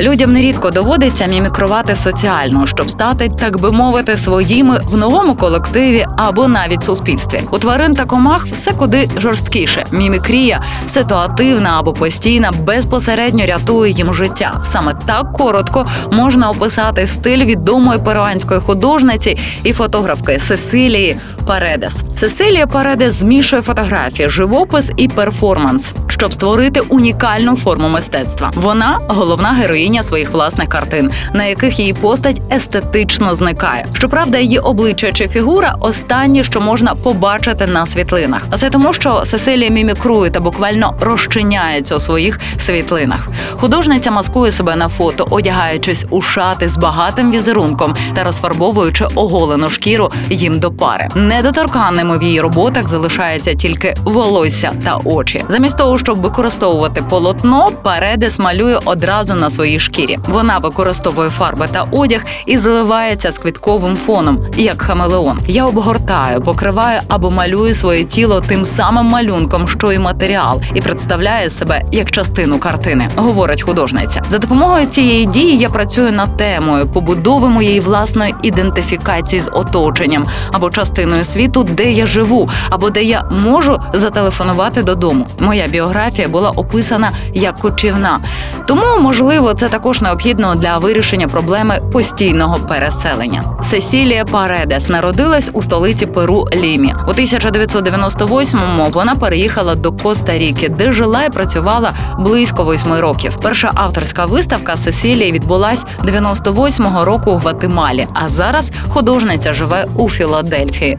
Людям нерідко доводиться мімікрувати соціально, щоб стати, так би мовити, своїми в новому колективі або навіть суспільстві. У тварин та комах все куди жорсткіше. Мімікрія ситуативна або постійна, безпосередньо рятує їм життя. Саме так коротко можна описати стиль відомої перуанської художниці і фотографки Сесилії Паредес. Сесилія Паредес змішує фотографії, живопис і перформанс, щоб створити унікальну форму мистецтва. Вона головна героїня своїх власних картин, на яких її постать естетично зникає. Щоправда, її обличчя чи фігура останнє, що можна побачити на світлинах. А це тому, що Сесилія мімікрує та буквально розчиняється у своїх світлинах. Художниця маскує себе на фото, одягаючись у шати з багатим візерунком та розфарбовуючи оголену шкіру їм до пари. Недоторканними в її роботах залишається тільки волосся та очі. Замість того, щоб використовувати полотно, Паредес малює одразу на своїй шкірі. Вона використовує фарби та одяг і зливається з квітковим фоном, як хамелеон. Я обгортаю, покриваю або малюю своє тіло тим самим малюнком, що і матеріал, і представляє себе як частину картини, говорить художниця. За допомогою цієї дії я працюю над темою побудови моєї власної ідентифікації з оточенням або частиною світу, де я живу, або де я можу зателефонувати додому. Моя біографія була описана як кочівна, тому можливо це також необхідно для вирішення проблеми постійного переселення. Сесілія Паредес народилась у столиці Перу Лімі. У 1998-му вона переїхала до Коста-Ріки, де жила і працювала близько восьми років. Перша авторська виставка Сесілії відбулась 98-го року у Гватемалі. А зараз художниця живе у Філадельфії.